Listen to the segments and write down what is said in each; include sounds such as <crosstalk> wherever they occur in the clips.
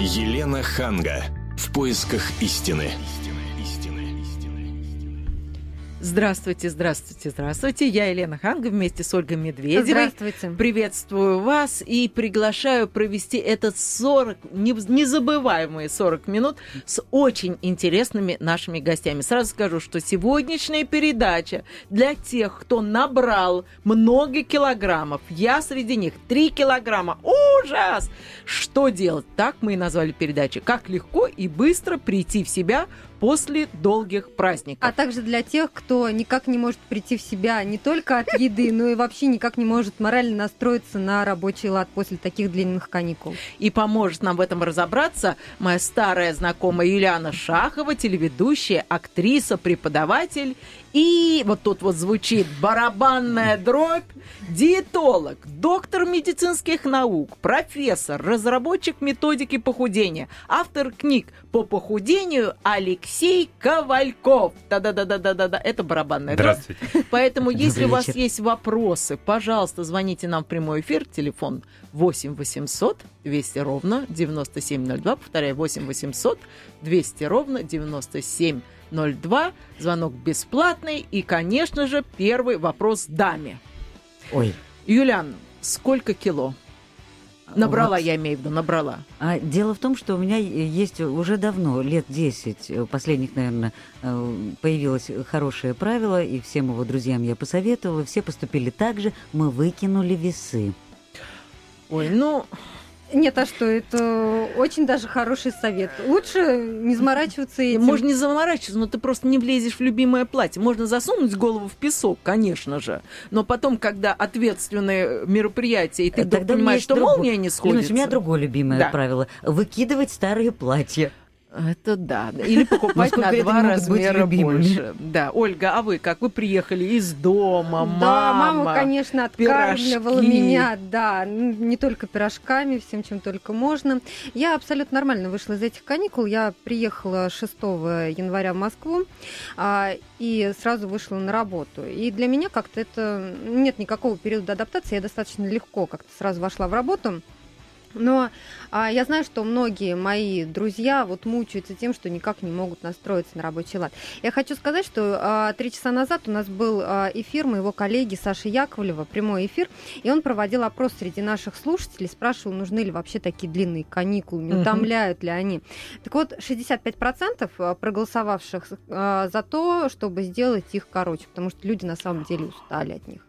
Елена Ханга. В поисках истины. Здравствуйте, здравствуйте, здравствуйте. Я Елена Ханга вместе с Ольгой Медведевой. Здравствуйте. Приветствую вас и приглашаю провести этот 40, незабываемые 40 минут с очень интересными нашими гостями. Сразу скажу, что сегодняшняя передача для тех, кто набрал много килограммов. Я среди них 3 килограмма. Ужас! Что делать? Так мы и назвали передачу. Как легко и быстро прийти в себя после долгих праздников. А также для тех, кто никак не может прийти в себя не только от еды, но и вообще никак не может морально настроиться на рабочий лад после таких длинных каникул. И поможет нам в этом разобраться моя старая знакомая Юлиана Шахова, телеведущая, актриса, преподаватель и вот тут вот звучит барабанная дробь, диетолог, доктор медицинских наук, профессор, разработчик методики похудения, автор книг по похудению Алексей Ковальков. Да-да-да-да-да-да, это барабанная дробь. Здравствуйте. Поэтому, если у вас есть вопросы, пожалуйста, звоните нам в прямой эфир, телефон 8 800 200 ровно 9702, повторяю, 8 800 200 ровно 9702. 02. Звонок бесплатный. И, конечно же, первый вопрос даме. Ой. Юлян, сколько кило? Набрала, вот. я имею в виду, набрала. А дело в том, что у меня есть уже давно, лет 10, э, последних, наверное, э, появилось хорошее правило, и всем его друзьям я посоветовала, все поступили так же, мы выкинули весы. Ой, ну... Нет, а что, это очень даже хороший совет. Лучше не заморачиваться этим. Можно не заморачиваться, но ты просто не влезешь в любимое платье. Можно засунуть голову в песок, конечно же. Но потом, когда ответственное мероприятие, и ты Тогда понимаешь, что другое. молния не сходится. у меня другое любимое да. правило. Выкидывать старые платья. Это да. Или покупать на два размера больше. Да. Ольга, а вы как? Вы приехали из дома, мама, Да, мама, конечно, откармливала меня, да, не только пирожками, всем, чем только можно. Я абсолютно нормально вышла из этих каникул. Я приехала 6 января в Москву а, и сразу вышла на работу. И для меня как-то это... Нет никакого периода адаптации, я достаточно легко как-то сразу вошла в работу. Но а, я знаю, что многие мои друзья вот мучаются тем, что никак не могут настроиться на рабочий лад. Я хочу сказать, что а, три часа назад у нас был а, эфир моего коллеги Саши Яковлева, прямой эфир, и он проводил опрос среди наших слушателей, спрашивал, нужны ли вообще такие длинные каникулы, не утомляют ли они. Так вот, 65% а, проголосовавших а, за то, чтобы сделать их короче, потому что люди на самом деле устали от них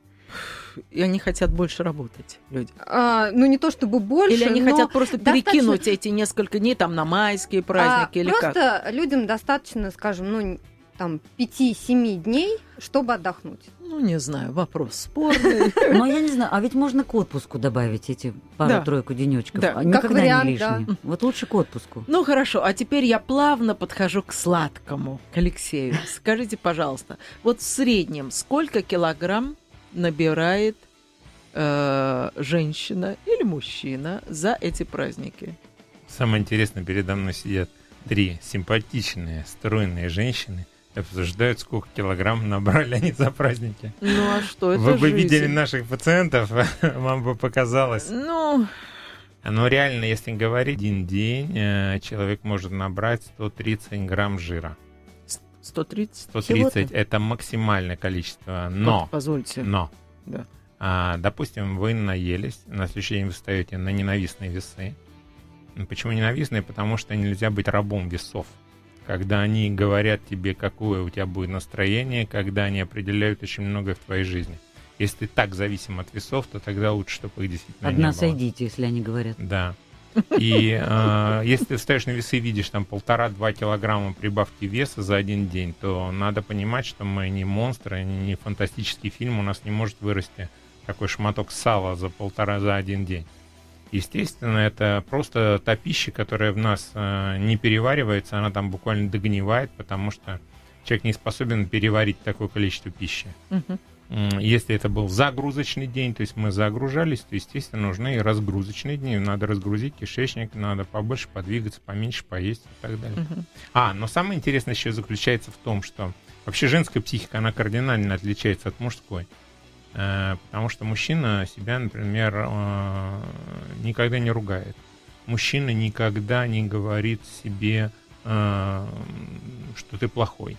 и они хотят больше работать, люди. А, ну, не то чтобы больше, Или они хотят просто достаточно... перекинуть эти несколько дней там на майские праздники, а, или просто как? Просто людям достаточно, скажем, ну, там, 5-7 дней, чтобы отдохнуть. Ну, не знаю, вопрос спорный. <laughs> Ну, я не знаю, а ведь можно к отпуску добавить эти пару-тройку денечков. Да. Никогда как вариант, не лишние. Да. Вот лучше к отпуску. Ну, хорошо, а теперь я плавно подхожу к сладкому, к Алексею. Скажите, пожалуйста, вот в среднем сколько килограмм набирает э, женщина или мужчина за эти праздники? Самое интересное, передо мной сидят три симпатичные, стройные женщины, обсуждают, сколько килограмм набрали они за праздники. Ну а что это Вы жизнь. бы видели наших пациентов, <laughs> вам бы показалось. Ну... Но реально, если говорить, один день э, человек может набрать 130 грамм жира. 130? 130 это максимальное количество, но... Вот, позвольте. Но. Да. А, допустим, вы наелись, на следующий день вы встаете на ненавистные весы. Почему ненавистные? Потому что нельзя быть рабом весов. Когда они говорят тебе, какое у тебя будет настроение, когда они определяют очень многое в твоей жизни. Если ты так зависим от весов, то тогда лучше, чтобы их действительно Одна не было. сойдите, если они говорят. Да. И э, если ты встаешь на весы и видишь там полтора-два килограмма прибавки веса за один день, то надо понимать, что мы не монстры, не фантастический фильм, у нас не может вырасти такой шматок сала за полтора за один день. Естественно, это просто та пища, которая в нас э, не переваривается, она там буквально догнивает, потому что человек не способен переварить такое количество пищи. Uh-huh. Если это был загрузочный день, то есть мы загружались, то, естественно, нужны и разгрузочные дни. Надо разгрузить кишечник, надо побольше подвигаться, поменьше поесть и так далее. Uh-huh. А, но самое интересное еще заключается в том, что вообще женская психика, она кардинально отличается от мужской. Э, потому что мужчина себя, например, э, никогда не ругает. мужчина никогда не говорит себе, э, что ты плохой.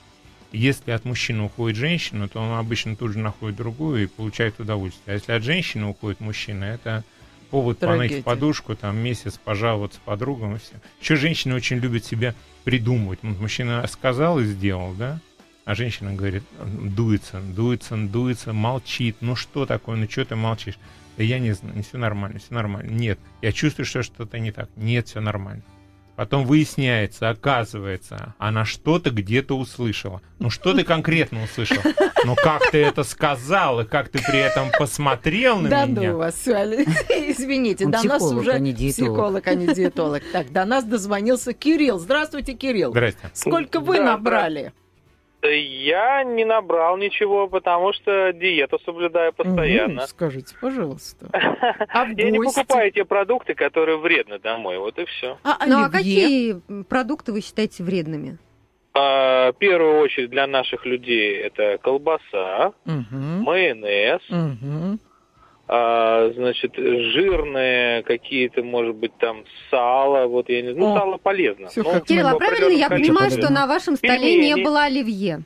Если от мужчины уходит женщина, то он обычно тут же находит другую и получает удовольствие. А если от женщины уходит мужчина, это повод Трагедия. поныть в подушку, там месяц пожаловаться подругам и все. Еще женщины очень любят себя придумывать. Мужчина сказал и сделал, да? А женщина говорит, дуется, дуется, дуется, молчит. Ну что такое, ну что ты молчишь? Да я не знаю, все нормально, все нормально. Нет, я чувствую, что что-то не так. Нет, все нормально. Потом выясняется, оказывается, она что-то где-то услышала. Ну что ты конкретно услышал? Ну как ты это сказал, и как ты при этом посмотрел на Да меня? ну вас, извините, Он до нас психолог, уже а не диетолог. психолог, а не диетолог. Так, до нас дозвонился Кирилл. Здравствуйте, Кирилл. Здрасте. Сколько вы Да, набрали? Да Я не набрал ничего, потому что диету соблюдаю постоянно. Мгм, Скажите, пожалуйста. <laughs> А Я не гости? покупаю те продукты, которые вредны домой. Вот и все. А Ну а какие продукты вы считаете вредными? в первую очередь для наших людей это колбаса, майонез. А, значит, жирные какие-то, может быть, там сало. Вот я не знаю. Ну, О, сало полезно. Ну, как Кирилл, а правильно я определенном понимаю, количестве. что на вашем столе Пельмени. не было оливье?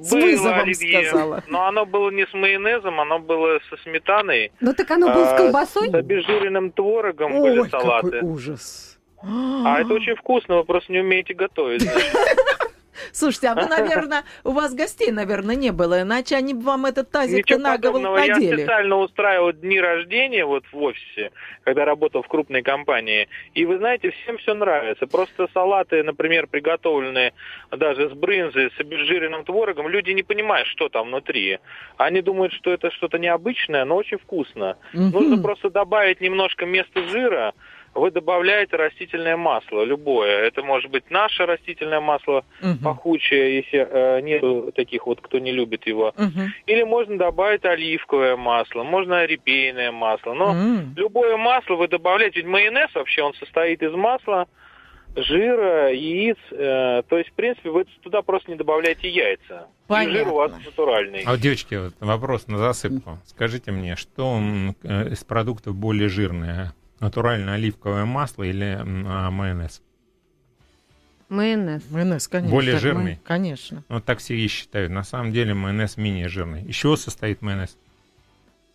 С Было вызовом оливье, сказала. но оно было не с майонезом, оно было со сметаной, Ну так оно было с А, колбасой? с обезжиренным творогом были Ой, салаты. какой ужас. А это очень вкусно, вы просто не умеете готовить. <laughs> Слушайте, а вы, наверное, <laughs> у вас гостей, наверное, не было, иначе они бы вам этот тазик Ничего на голову подобного. Я надели. специально устраивал дни рождения вот в офисе, когда работал в крупной компании. И вы знаете, всем все нравится. Просто салаты, например, приготовленные даже с брынзой, с обезжиренным творогом, люди не понимают, что там внутри. Они думают, что это что-то необычное, но очень вкусно. Нужно просто добавить немножко вместо жира, вы добавляете растительное масло, любое. Это может быть наше растительное масло, Мгм. пахучее, если э, нету таких вот, кто не любит его. Мгм. Или можно добавить оливковое масло, можно репейное масло. Но М. любое масло вы добавляете, ведь майонез вообще он состоит из масла, жира, яиц. э, то есть, в принципе, вы туда просто не добавляете яйца. Понятно. И жир у вас натуральный. А вот, девочки, вот вопрос на засыпку. Скажите мне, что м, э, из продуктов более жирное? Натуральное оливковое масло или а, майонез? Майонез. Майонез, конечно. Более Так, жирный? мы- Конечно. Ну, так все и считают. На самом деле майонез менее жирный. Из чего состоит майонез?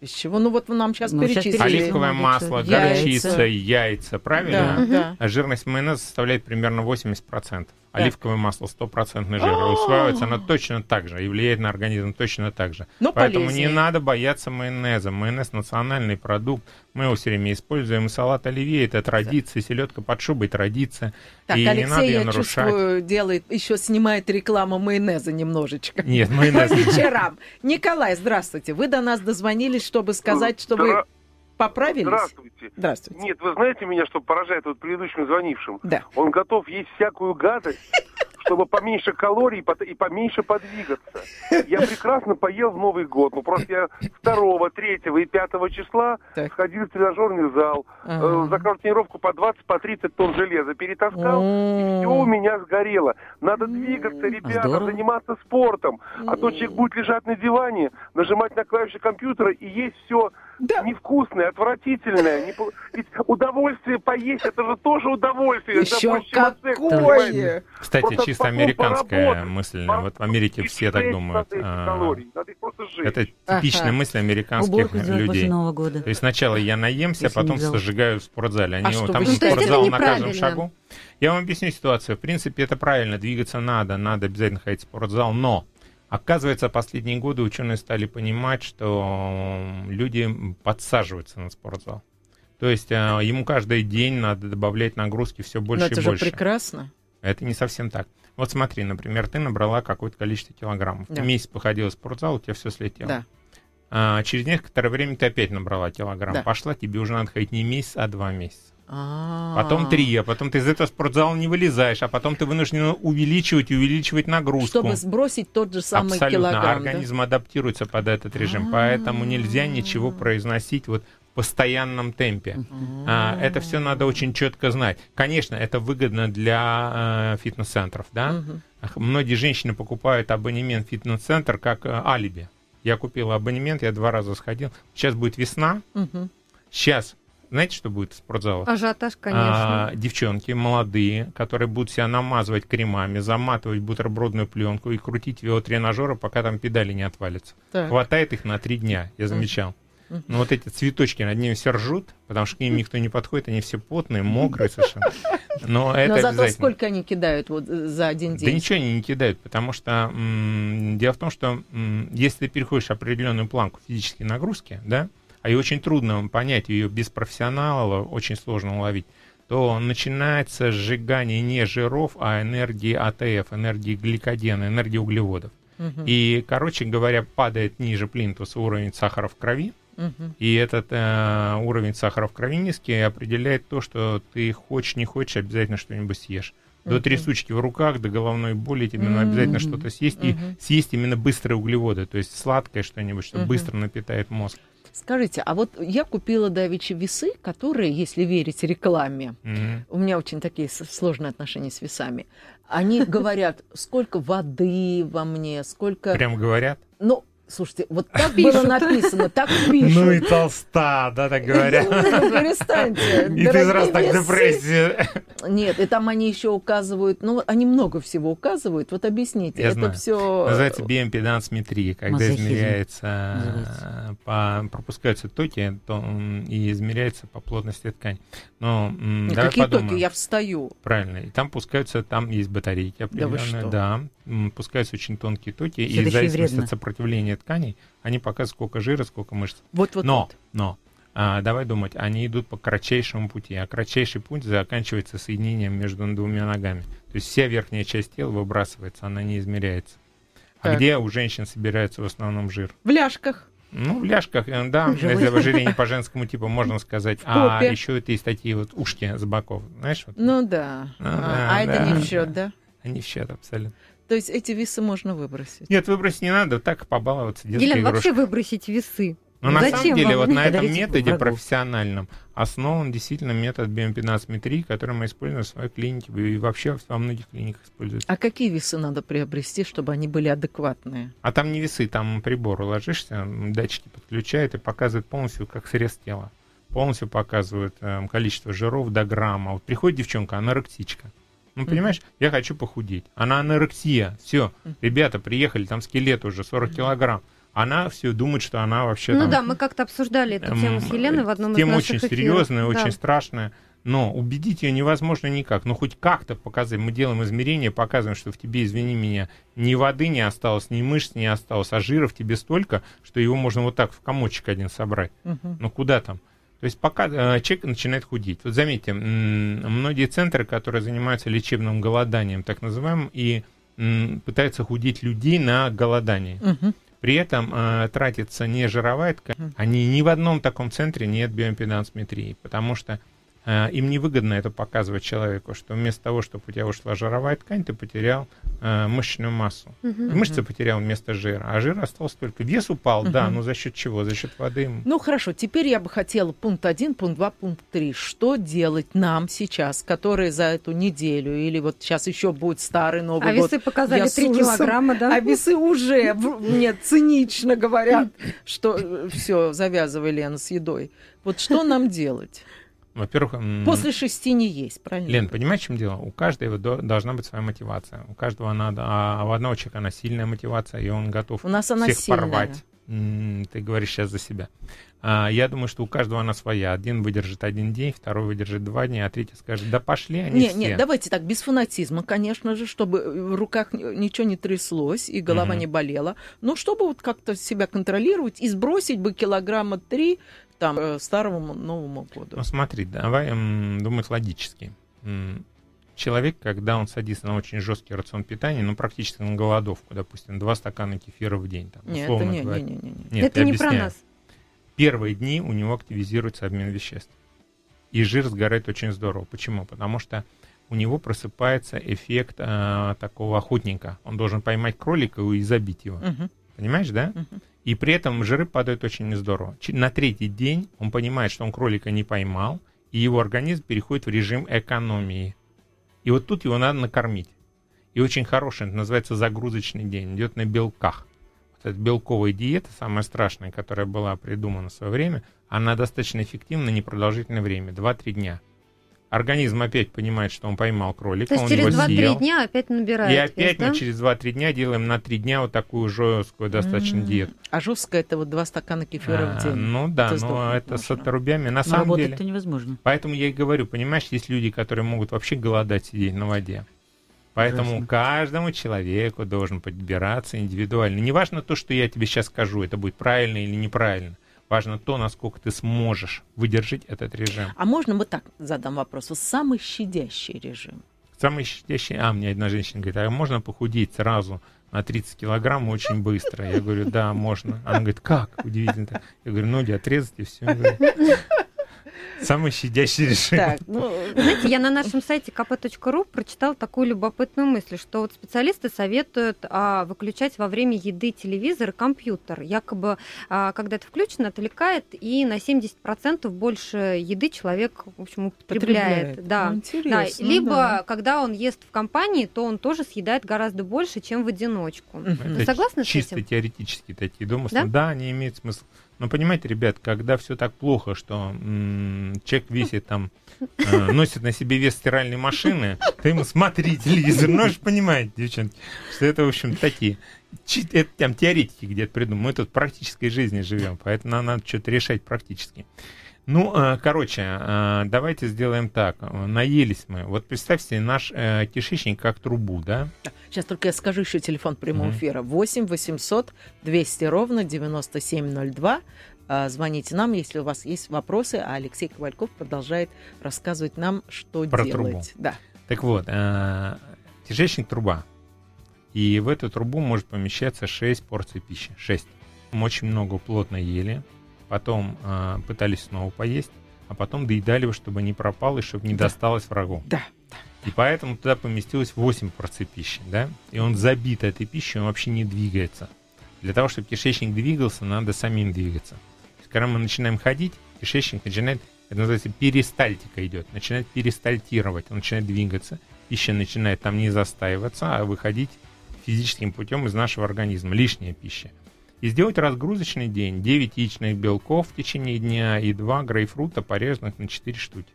Из чего? Ну вот вы нам сейчас Ну, перечислили. Оливковое масло, что-то. горчица, Яйца. яйца, правильно? Да, да. А жирность майонеза составляет примерно 80%. Так. Оливковое масло 100% жира. А. Усваивается оно точно так же и влияет на организм точно так же. Но Поэтому полезнее. не надо бояться майонеза. Майонез национальный продукт. Мы его все время используем. И салат оливье это традиция, селедка под шубой традиция. Так, и не Алексей, надо ее я нарушать. чувствую, делает, еще снимает рекламу майонеза немножечко. Нет, По майонез. <laughs> вечерам. Николай, здравствуйте. Вы до нас дозвонились, чтобы сказать, что вы Здра- поправились? Здравствуйте. Здравствуйте. Нет, вы знаете меня, что поражает вот предыдущим звонившим? Да. Он готов есть всякую гадость, <laughs> чтобы поменьше калорий и и поменьше подвигаться. Я прекрасно поел в Новый год. Ну, просто я 2, 3 и 5 числа Так. сходил в тренажерный зал, Ага. э, заказал тренировку по 20, по 30 тонн железа, перетаскал, М. все у меня сгорело. Надо двигаться, ребята, Здорово. заниматься спортом. А то человек будет лежать на диване, нажимать на клавиши компьютера и есть все Да. невкусное, отвратительное. Не Ведь удовольствие поесть, это же тоже удовольствие. это Еще секса, какое! Кстати, Просто чисто американская поработать. мысль. Вот в Америке И все так думают. А. Это типичная Ага. мысль американских людей. Нового года. То есть сначала я наемся, Если потом взял. сожигаю в спортзале. Они А там считаете? спортзал Это на каждом шагу. Я вам объясню ситуацию. В принципе, это правильно, двигаться надо, надо обязательно ходить в спортзал, но оказывается, последние годы ученые стали понимать, что люди подсаживаются на спортзал. То есть э, ему каждый день надо добавлять нагрузки все Но больше это и же больше. прекрасно. Это не совсем так. Вот смотри, например, ты набрала какое-то количество килограммов. Да. Ты месяц походила в спортзал, у тебя все слетело. Да. А, через некоторое время ты опять набрала килограмм. Да. Пошла, тебе уже надо ходить не месяц, а два месяца. А. Потом три, а потом ты из этого спортзала не вылезаешь, а потом ты вынужден увеличивать и увеличивать нагрузку. Чтобы сбросить тот же самый Абсолютно. килограмм. да? Организм адаптируется под этот режим. А. Поэтому нельзя ничего произносить вот в постоянном темпе. А, это все надо очень четко знать. Конечно, это выгодно для э, фитнес-центров, да? Многие женщины покупают абонемент фитнес-центр как э, алиби. Я купил абонемент, я два раза сходил. Сейчас будет весна, Мгм. сейчас знаете, что будет в спортзалах? Ажиотаж, конечно. А, девчонки молодые, которые будут себя намазывать кремами, заматывать бутербродную пленку и крутить велотренажеры, пока там педали не отвалятся. Так. Хватает их на три дня, я замечал. Ну вот эти цветочки над ними все ржут, потому что к ним никто не подходит, они все потные, мокрые совершенно. Но это Но зато сколько они кидают вот э, за один Да день? ничего они не кидают, потому что м, дело в том, что м, если ты переходишь определенную планку физической нагрузки, да, а и очень трудно понять ее без профессионала, очень сложно уловить, то начинается сжигание не жиров, а энергии АТФ, энергии гликогена, энергии углеводов. Мгм, И, короче говоря, падает ниже плинтуса уровень сахара в крови, мгм. и этот э, уровень сахара в крови низкий определяет то, что ты хочешь, не хочешь, обязательно что-нибудь съешь. До трясучки в руках, до головной боли тебе надо обязательно что-то съесть. И съесть именно быстрые углеводы, то есть сладкое что-нибудь, что быстро напитает мозг. Скажите, а вот я купила давичи весы, которые, если верить рекламе, Мгм. у меня очень такие сложные отношения с весами. Они говорят, сколько воды во мне, сколько... Прям говорят. Ну, слушайте, вот так Пишут. было написано, так <laughs> пишут. Ну и толста, да, так говорят. Ну, перестаньте. <laughs> И ты сразу дорогие так весы. депрессия. Нет, и там они еще указывают, ну, они много всего указывают. Вот объясните, Я это знаю. все... Называется биомпедансметрия, когда Мазохизм измеряется, называется. по, пропускаются токи то, и измеряется по плотности ткани. Но давай Какие подумаем. токи? Я встаю. Правильно. И там пускаются, там есть батарейки вы определенные, что? да. М, Пускаются очень тонкие токи, и в зависимости вредно. от сопротивления тканей, они показывают, сколько жира, сколько мышц. Вот-вот. но, но, а, давай думать, они идут по кратчайшему пути, а кратчайший путь заканчивается соединением между двумя ногами. То есть вся верхняя часть тела выбрасывается, она не измеряется. А Так. где у женщин собирается в основном жир? В ляжках. Ну, в ляжках, э, да, В если ожирение по женскому типу, можно сказать. А еще это есть такие вот ушки с боков, знаешь? Вот, Ну да. Ну А, да, а это да. не в счет, да? Они в счет абсолютно. То есть эти весы можно выбросить. Нет, выбросить не надо, так побаловаться детской Елена, игрушкой. вообще выбросить весы. Но на Зачем самом деле вот на этом методе врагу. профессиональном основан действительно метод биомпедансметрии, который мы используем в своей клинике и вообще во многих клиниках используется. А какие весы надо приобрести, чтобы они были адекватные? А там не весы, там прибор ложишься, датчики подключают и показывают полностью как срез тела. Полностью показывают эм, количество жиров до грамма. Вот приходит девчонка, анорексичка. Ну, понимаешь, я хочу похудеть. Она анорексия. Все, ребята приехали, там скелет уже 40 килограмм. Она все думает, что она вообще Ну там, да, мы как-то обсуждали эту тему с эм, Еленой в одном из Тема наших очень эфиров. серьезная, Да. очень страшная. Но убедить ее невозможно никак. Ну, хоть как-то показать. Мы делаем измерения, показываем, что в тебе, извини меня, ни воды не осталось, ни мышц не осталось, а жира в тебе столько, что его можно вот так в комочек один собрать. Мгм. Ну, куда там? То есть пока э, человек начинает худеть. Вот заметьте, многие центры, которые занимаются лечебным голоданием, так называемым, и пытаются худеть людей на голодании. Мгм. При этом э, тратится не жировая ткань. Они ни в одном таком центре нет биомпедансметрии, потому что им невыгодно это показывать человеку, что вместо того, чтобы у тебя ушла жировая ткань, ты потерял э, мышечную массу. Мгм. Мышцы потерял вместо жира, а жир остался только. Вес упал, да, Мгм. но за счет чего? За счет воды. Ну хорошо, теперь я бы хотела пункт один, пункт два, пункт три. Что делать нам сейчас, которые за эту неделю, или вот сейчас еще будет старый Новый А год? весы показали Я с 3 ужасом- килограмма, да? А весы уже мне цинично говорят, <laughs> что все, завязывай, Лена, с едой. Вот что нам делать? Во-первых, После шести не есть, правильно? Лен, понимаешь, в чем дело? У каждого до- должна быть своя мотивация. У каждого надо, а у одного человека она сильная мотивация, и он готов У нас она всех сильная. порвать. Ты говоришь сейчас за себя. А, я думаю, что у каждого она своя. Один выдержит один день, второй выдержит два дня, а третий скажет, да пошли они Не, все. не, давайте так, без фанатизма, конечно же, чтобы в руках ни- ничего не тряслось и голова Мгм. не болела. Но чтобы вот как-то себя контролировать и сбросить бы килограмма три там э, старому Новому году. Ну смотри, давай м, думать логически. М, Человек, когда он садится на очень жесткий рацион питания, ну практически на голодовку, допустим, два стакана кефира в день, там, Нет, это не, говоря. не, не, не, не. Нет, Это не про нас. первые дни у него активизируется обмен веществ. И жир сгорает очень здорово. Почему? Потому что у него просыпается эффект э, такого охотника. Он должен поймать кролика и забить его. Мгм, Понимаешь, да? мгм. И при этом жиры падают очень здорово. На третий день он понимает, что он кролика не поймал, и его организм переходит в режим экономии. И вот тут его надо накормить. И очень хороший, это называется загрузочный день, идет на белках. Вот эта белковая диета, самая страшная, которая была придумана в свое время, она достаточно эффективна непродолжительное время, 2-3 дня. Организм опять понимает, что он поймал кролика, То есть он через его 2-3 съел. дня опять набирает И опять вес, да? мы через 2-3 дня делаем на 3 дня вот такую жесткую достаточно М. диету. А жесткое это вот два стакана кефира А, в день. Ну да, Это но сдохнуть это с можно. отрубями. На Но самом деле, работать-то невозможно. Поэтому я и говорю, понимаешь, есть люди, которые могут вообще голодать, сидеть на воде. Поэтому Ужасно. каждому человеку должен подбираться индивидуально. Неважно то, что я тебе сейчас скажу, это будет правильно или неправильно. Важно то, насколько ты сможешь выдержать этот режим. А можно вот так задам вопрос? Самый щадящий режим. Самый щадящий... А, мне одна женщина говорит, а можно похудеть сразу на 30 килограмм очень быстро? Я говорю, да, можно. Она говорит, как? Удивительно. Я говорю, ноги отрезать и все. Самый щадящий режим. Так, ну, Знаете, я на нашем сайте kp.ru прочитала такую любопытную мысль, что вот специалисты советуют а, выключать во время еды телевизор и компьютер. Якобы, а, когда это включено, отвлекает, и на 70% больше еды человек, в общем, употребляет. потребляет. Да. Ну, Да, интересно, либо, да. когда он ест в компании, то он тоже съедает гораздо больше, чем в одиночку. Мгм. Вы Это согласны с чисто этим? теоретически такие домыслы. Да? Да? они имеют смысл. Но понимаете, ребят, когда все так плохо, что м, человек весит там, э, носит на себе вес стиральной машины, ты ему смотри телевизор. Ну, же понимаете, девчонки, что это, в общем, такие. Это там теоретики где-то придумали. Мы тут в практической жизни живем, поэтому нам надо что-то решать практически. Ну, э, короче, э, давайте сделаем так. Наелись мы. Вот представьте наш э, кишечник как трубу, да? сейчас только я скажу еще телефон прямого Мгм. эфира. 8 800 200 ровно 9702. А, Звоните нам, если у вас есть вопросы, а Алексей Ковальков продолжает рассказывать нам, что Про делать. трубу. Да. Так вот, кишечник труба. И в эту трубу может помещаться 6 порций пищи. 6. Мы очень много плотно ели, потом э, пытались снова поесть, а потом доедали, его, чтобы не пропало и чтобы не Да. досталось врагу. Да. И поэтому туда поместилось 8 порций пищи, да? И он забит этой пищей, он вообще не двигается. Для того, чтобы кишечник двигался, надо самим двигаться. Есть, когда мы начинаем ходить, кишечник начинает, это называется перистальтика идет, начинает перистальтировать, он начинает двигаться, пища начинает там не застаиваться, а выходить физическим путем из нашего организма, лишняя пища. И сделать разгрузочный день, 9 яичных белков в течение дня и 2 грейпфрута, порезанных на 4 штуки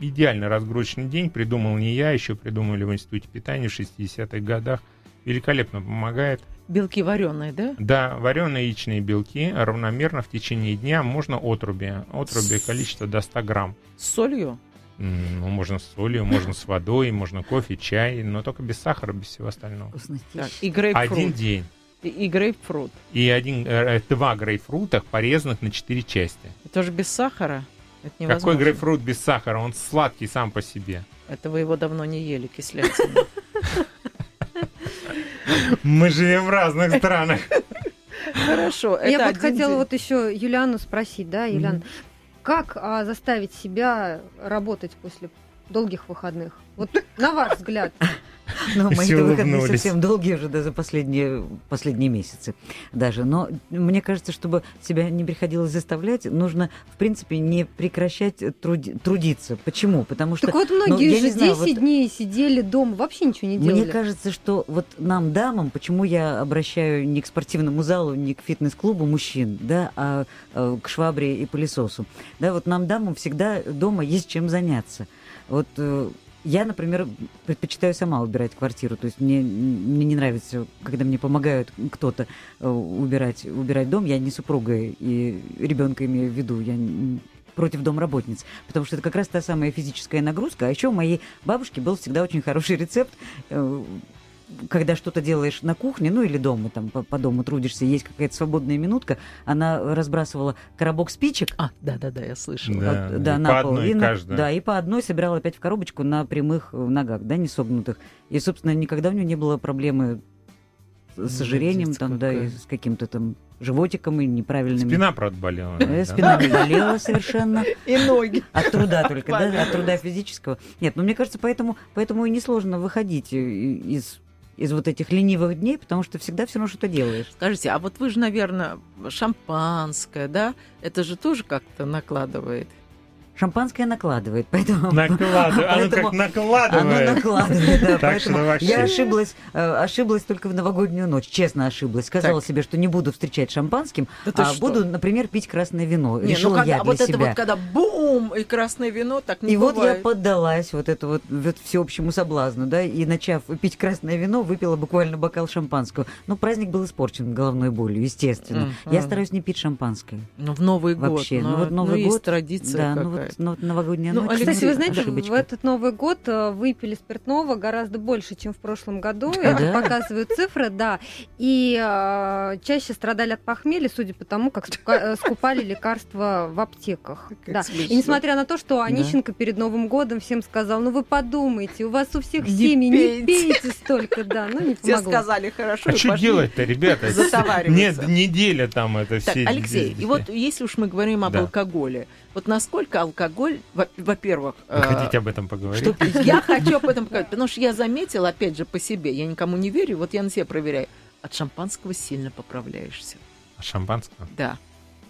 идеальный разгрузочный день придумал не я, еще придумали в Институте питания в 60-х годах. Великолепно помогает. Белки вареные, да? Да, вареные яичные белки равномерно в течение дня можно отруби. Отруби количество до 100 грамм. С солью? Ну, можно с солью, можно с водой, можно кофе, чай, но только без сахара, без всего остального. Вкусности. Так, и грейпфрут. Один день. И, грейпфрут. И один, э, два грейпфрута, порезанных на четыре части. Это же без сахара? Это невозможно. Какой грейпфрут без сахара? Он сладкий сам по себе. Это вы его давно не ели, кислятину. <laughs> Мы живем в разных странах. Хорошо. Я вот один хотела вот еще Юлиану спросить, да, Юлян, как а, заставить себя работать после долгих выходных? Вот на ваш взгляд. <laughs> Но мои Все выходные совсем долгие уже да, за последние, последние месяцы даже. Но мне кажется, чтобы себя не приходилось заставлять, нужно, в принципе, не прекращать труди- трудиться. Почему? Потому что Так вот ну, многие я же не знаю, 10 вот- дней сидели дома, вообще ничего не делали. Мне кажется, что вот нам, дамам, почему я обращаю не к спортивному залу, не к фитнес-клубу мужчин, да, а э, к швабре и пылесосу. Да, вот нам, дамам, всегда дома есть чем заняться. Вот э, я, например, предпочитаю сама убирать квартиру. То есть мне, мне не нравится, когда мне помогают кто-то э, убирать, убирать дом. Я не супруга и ребенка имею в виду. Я против домработниц, потому что это как раз та самая физическая нагрузка. А еще у моей бабушки был всегда очень хороший рецепт. Э, Когда что-то делаешь на кухне, ну или дома, там по, по дому трудишься, есть какая-то свободная минутка, она разбрасывала коробок спичек, А, да-да-да, я слышала. Да, вот, и да, по на пол. одной и на- да, и по одной собирала опять в коробочку на прямых э, ногах, да, не согнутых. И, собственно, никогда у нее не было проблемы с ожирением, там, да, и с каким-то там животиком и неправильными. Спина, правда, болела. Э, да? Спина не болела совершенно. И ноги. От труда только, да? От труда физического. Нет, ну мне кажется, поэтому, поэтому и несложно выходить э, из, из вот этих ленивых дней, потому что всегда все равно что-то делаешь. Скажите, а вот вы же, наверное, шампанское, да? Это же тоже как-то накладывает. Шампанское накладывает, поэтому... Накладывает, оно как накладывает. Оно накладывает, да, поэтому я ошиблась, э, ошиблась только в новогоднюю ночь, честно ошиблась. Сказала Так. себе, что не буду встречать шампанским, а что? буду, например, пить красное вино. Не, ну Решила когда, я для вот это себя. вот когда бум и красное вино, так не И вот я поддалась вот это вот, вот всеобщему соблазну, да, и начав пить красное вино, выпила буквально бокал шампанского. Ну, праздник был испорчен головной болью, естественно. Я стараюсь не пить шампанское. Ну, в Новый год. Вообще. но- ну, вот Новый ну, год. есть традиция да, ну какая-то. Вот, ну, вот новогодняя Ну, ночь. Кстати, вы знаете, ошибочка. в этот Новый год э, выпили спиртного гораздо больше, чем в прошлом году. Да? Это показывают цифры, да. И э, чаще страдали от похмелья, судя по тому, как э, скупали лекарства в аптеках. Как Да. смешно. И несмотря на то, что Онищенко перед Новым годом всем сказал, ну вы подумайте, у вас у всех Не семьи, не пейте». пейте столько, да, ну не Все помогло. сказали хорошо. А что делать-то, ребята? Нет, неделя там это Так, все. Алексей, и вот если уж мы говорим об Да. алкоголе, вот насколько алкоголь, во- во-первых, Вы э, хотите об этом поговорить? я хочу об этом сказать, потому что я заметила, опять же, по себе, я никому не верю, вот я на себя проверяю, от шампанского сильно поправляешься. А шампанского? Да.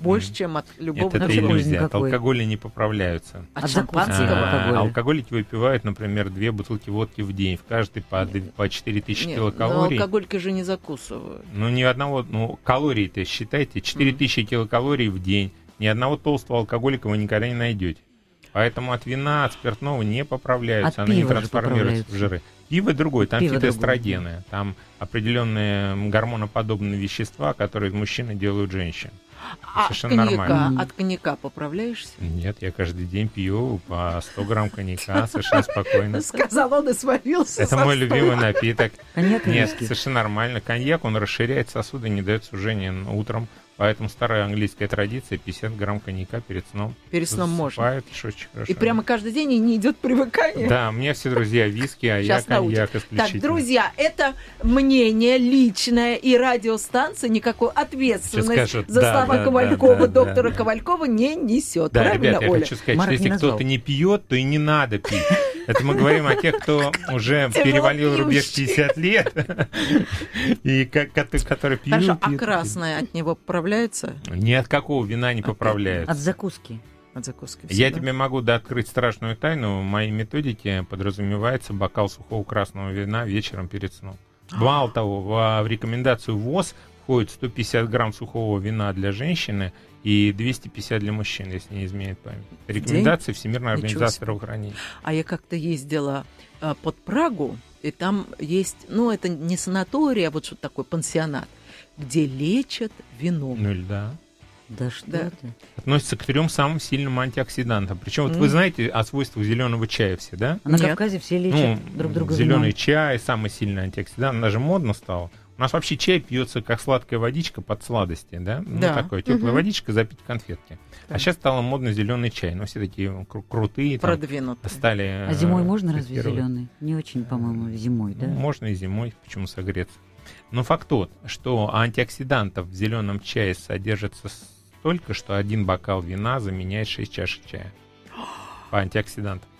Больше, чем от Нет, любого это алкоголя другого. иллюзия. От никакой. алкоголя не поправляются. От От шампанского. А, алкоголя. алкоголики выпивают, например, две бутылки водки в день. В каждой по, по 4000 Нет, но килокалорий. алкоголики же не закусывают. Ну, ни одного, ну, калорий-то считайте, 4000 килокалорий в день. Ни одного толстого алкоголика вы никогда не найдете. Поэтому от вина, от спиртного не поправляются, От оно не трансформируется в жиры. Пиво другое, там Пиво фитоэстрогены, там определенные гормоноподобные вещества, которые мужчины делают женщин. А Совершенно коньяка, нормально. от коньяка поправляешься? Нет, я каждый день пью по 100 грамм коньяка совершенно спокойно. <laughs> Сказал он и свалился. Это мой любимый напиток. Коньяк Нет, совершенно нормально. Коньяк, он расширяет сосуды, не дает сужения утром. Поэтому старая английская традиция 50 грамм коньяка перед сном. Перед сном можно. И прямо каждый день и не идет привыкание. Да, у меня все друзья виски, а Сейчас я коньяк Так, исключительно. друзья, это мнение личное, и радиостанция никакой ответственности скажут, за да, слова да, Ковалькова, да, да, доктора да. Ковалькова не несет. Да, Правильно, ребята, я Оля? хочу сказать, Марк что если кто-то не пьет, то и не надо пить. <laughs> Это мы говорим о тех, кто уже перевалил рубеж пьющий. 50 лет, и которые пьют. Хорошо, а красное от него поправляется? Ни от какого вина не От поправляется. закуски. От закуски Я всегда? тебе могу да, открыть страшную тайну. В моей методике подразумевается бокал сухого красного вина вечером перед сном. Мало того, в, в рекомендацию ВОЗ входит 150 грамм сухого вина для женщины и 250 для мужчин, если не изменяет память. Это Рекомендация Всемирной организации здравоохранения. А я как-то ездила а, под Прагу, и там есть, ну, это не санаторий, а вот что-то такое, пансионат, где лечат вином. Ну или да. Да что Да. это? Относится к трем самым сильным антиоксидантам. Причем вот вы знаете о свойствах зеленого чая все, да? А на Нет. Кавказе все лечат Ну, друг друга зеленый вином. чай, самый сильный антиоксидант, она же модно стала. У нас вообще чай пьется как сладкая водичка под сладости, да? Да. Ну, такое, теплая Мгм. водичка, запить конфетки. А Так. сейчас стало модно зеленый чай. Ну, все такие кру- крутые, там, Продвинутые. стали... А зимой э, можно разве зеленый? Не очень, по-моему, зимой, да? Ну, можно и зимой, почему согреться. Но факт тот, что антиоксидантов в зеленом чае содержится столько, что один бокал вина заменяет 6 чашек чая. По антиоксидантам.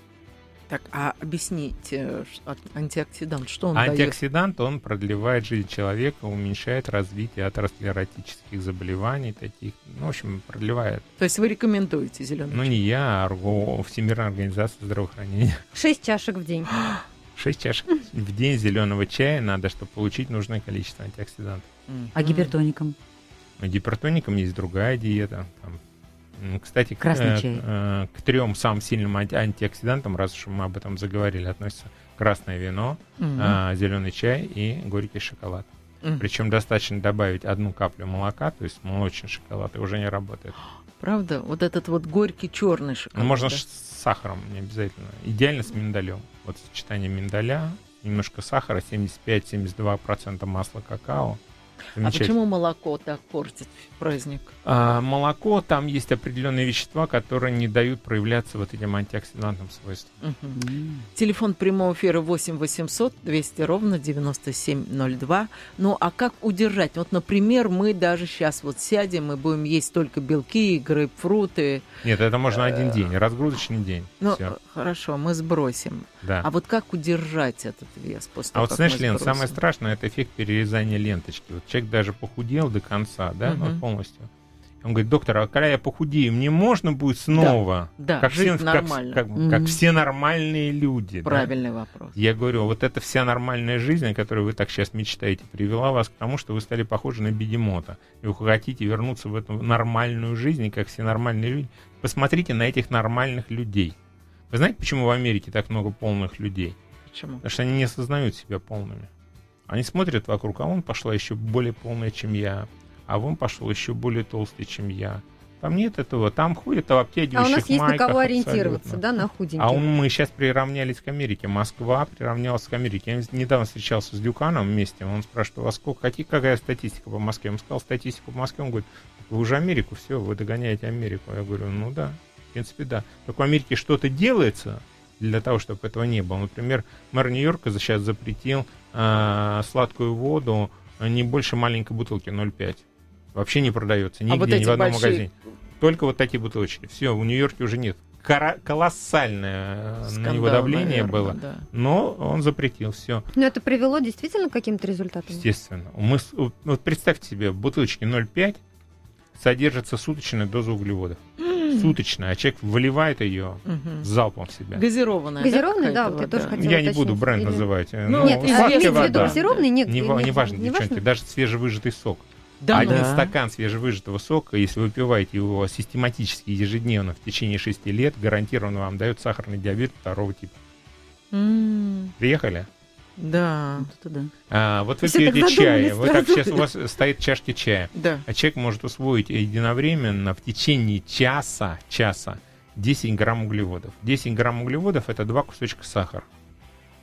Так, а объясните, от- антиоксидант, что он дает? Антиоксидант, он продлевает жизнь человека, уменьшает развитие атеросклеротических заболеваний таких. Ну, в общем, продлевает. То есть вы рекомендуете зеленый Ну, не я, а РГО, Всемирная организация здравоохранения. <gasps> Шесть чашек в день. <gasps> Шесть чашек в день зеленого чая надо, чтобы получить нужное количество антиоксидантов. А гипертоникам? У гипертоникам есть другая диета. Там, кстати, к, Красный э, чай. э, к трем самым сильным анти- антиоксидантам, раз уж мы об этом заговорили, относятся красное вино, Мгм. зеленый чай и горький шоколад. Мгм. Причем достаточно добавить одну каплю молока, то есть молочный шоколад, и уже не работает. Правда? Вот этот вот горький черный шоколад. Ну, можно да? с сахаром, не обязательно. Идеально с миндалем. Вот сочетание миндаля, немножко сахара, 75-72% масла какао. А почему молоко так портит праздник? А, молоко, там есть определенные вещества, которые не дают проявляться вот этим антиоксидантным свойствам. М. Телефон прямого эфира 8 800 200 ровно 9702. Ну, а как удержать? Вот, например, мы даже сейчас вот сядем и будем есть только белки, грейпфруты. Нет, это можно один день, разгрузочный день. Ну, Всё, хорошо, мы сбросим. да. А вот как удержать этот вес после А вот знаешь, Лен, самое страшное это эффект перерезания ленточки. Вот человек даже похудел до конца, да, ну, Мгм. полностью. Он говорит, доктор, а когда я похудею, мне можно будет снова? Да, как, жить все, нормально. Как, как, Мгм. как все нормальные люди. да? Правильный вопрос. Я говорю, вот эта вся нормальная жизнь, о которой вы так сейчас мечтаете, привела вас к тому, что вы стали похожи на бегемота. И вы хотите вернуться в эту нормальную жизнь, как все нормальные люди. Посмотрите на этих нормальных людей. Вы знаете, почему в Америке так много полных людей? Почему? Потому что они не осознают себя полными. Они смотрят вокруг, а он пошла еще более полная, чем я. А он пошел еще более толстый, чем я. Там нет этого. Там ходят в А обтягивающих у нас есть на кого ориентироваться, абсолютно. да, на худеньких. А он- мы сейчас приравнялись к Америке. Москва приравнялась к Америке. Я недавно встречался с Дюканом вместе. Он спрашивал, а сколько, какие, какая статистика по Москве? Я ему сказал, статистику по Москве. Он говорит, вы уже Америку, все, вы догоняете Америку. Я говорю, ну да, в принципе, да. Только в Америке что-то делается для того, чтобы этого не было. Например, мэр Нью-Йорка сейчас запретил а, сладкую воду а, не больше маленькой бутылки 0,5. Вообще не продается нигде, а вот ни в одном большие... магазине. Только вот такие бутылочки. Все, в Нью-Йорке уже нет. Кора- колоссальное э, на него Скандал, давление наверное, было, да. но он запретил все, Но это привело действительно к каким-то результатам? естественно. Мы, вот представьте себе, в бутылочке 0,5 содержится суточная доза углеводов. <gasps> Суточная, а человек выливает ее Мгм. залпом в себя. Газированная, Газированная, да, какая-то вот я тоже хотела Я не буду бренд Или- называть. э, Ну, Нет, сладкая имеется в вода. газированный, нет. Не, нет, не важно, не девчонки, важно? даже свежевыжатый сок. Да, Один ну. Да. стакан свежевыжатого сока, если вы выпиваете его систематически, ежедневно в течение 6 лет, гарантированно вам дает сахарный диабет второго типа. М, Приехали? Да, Вот это да. А, вот вы Все пьете чай, вот так сейчас у вас стоит чашки чая, да. а человек может усвоить единовременно в течение часа, часа 10 грамм углеводов. 10 грамм углеводов это два кусочка сахара.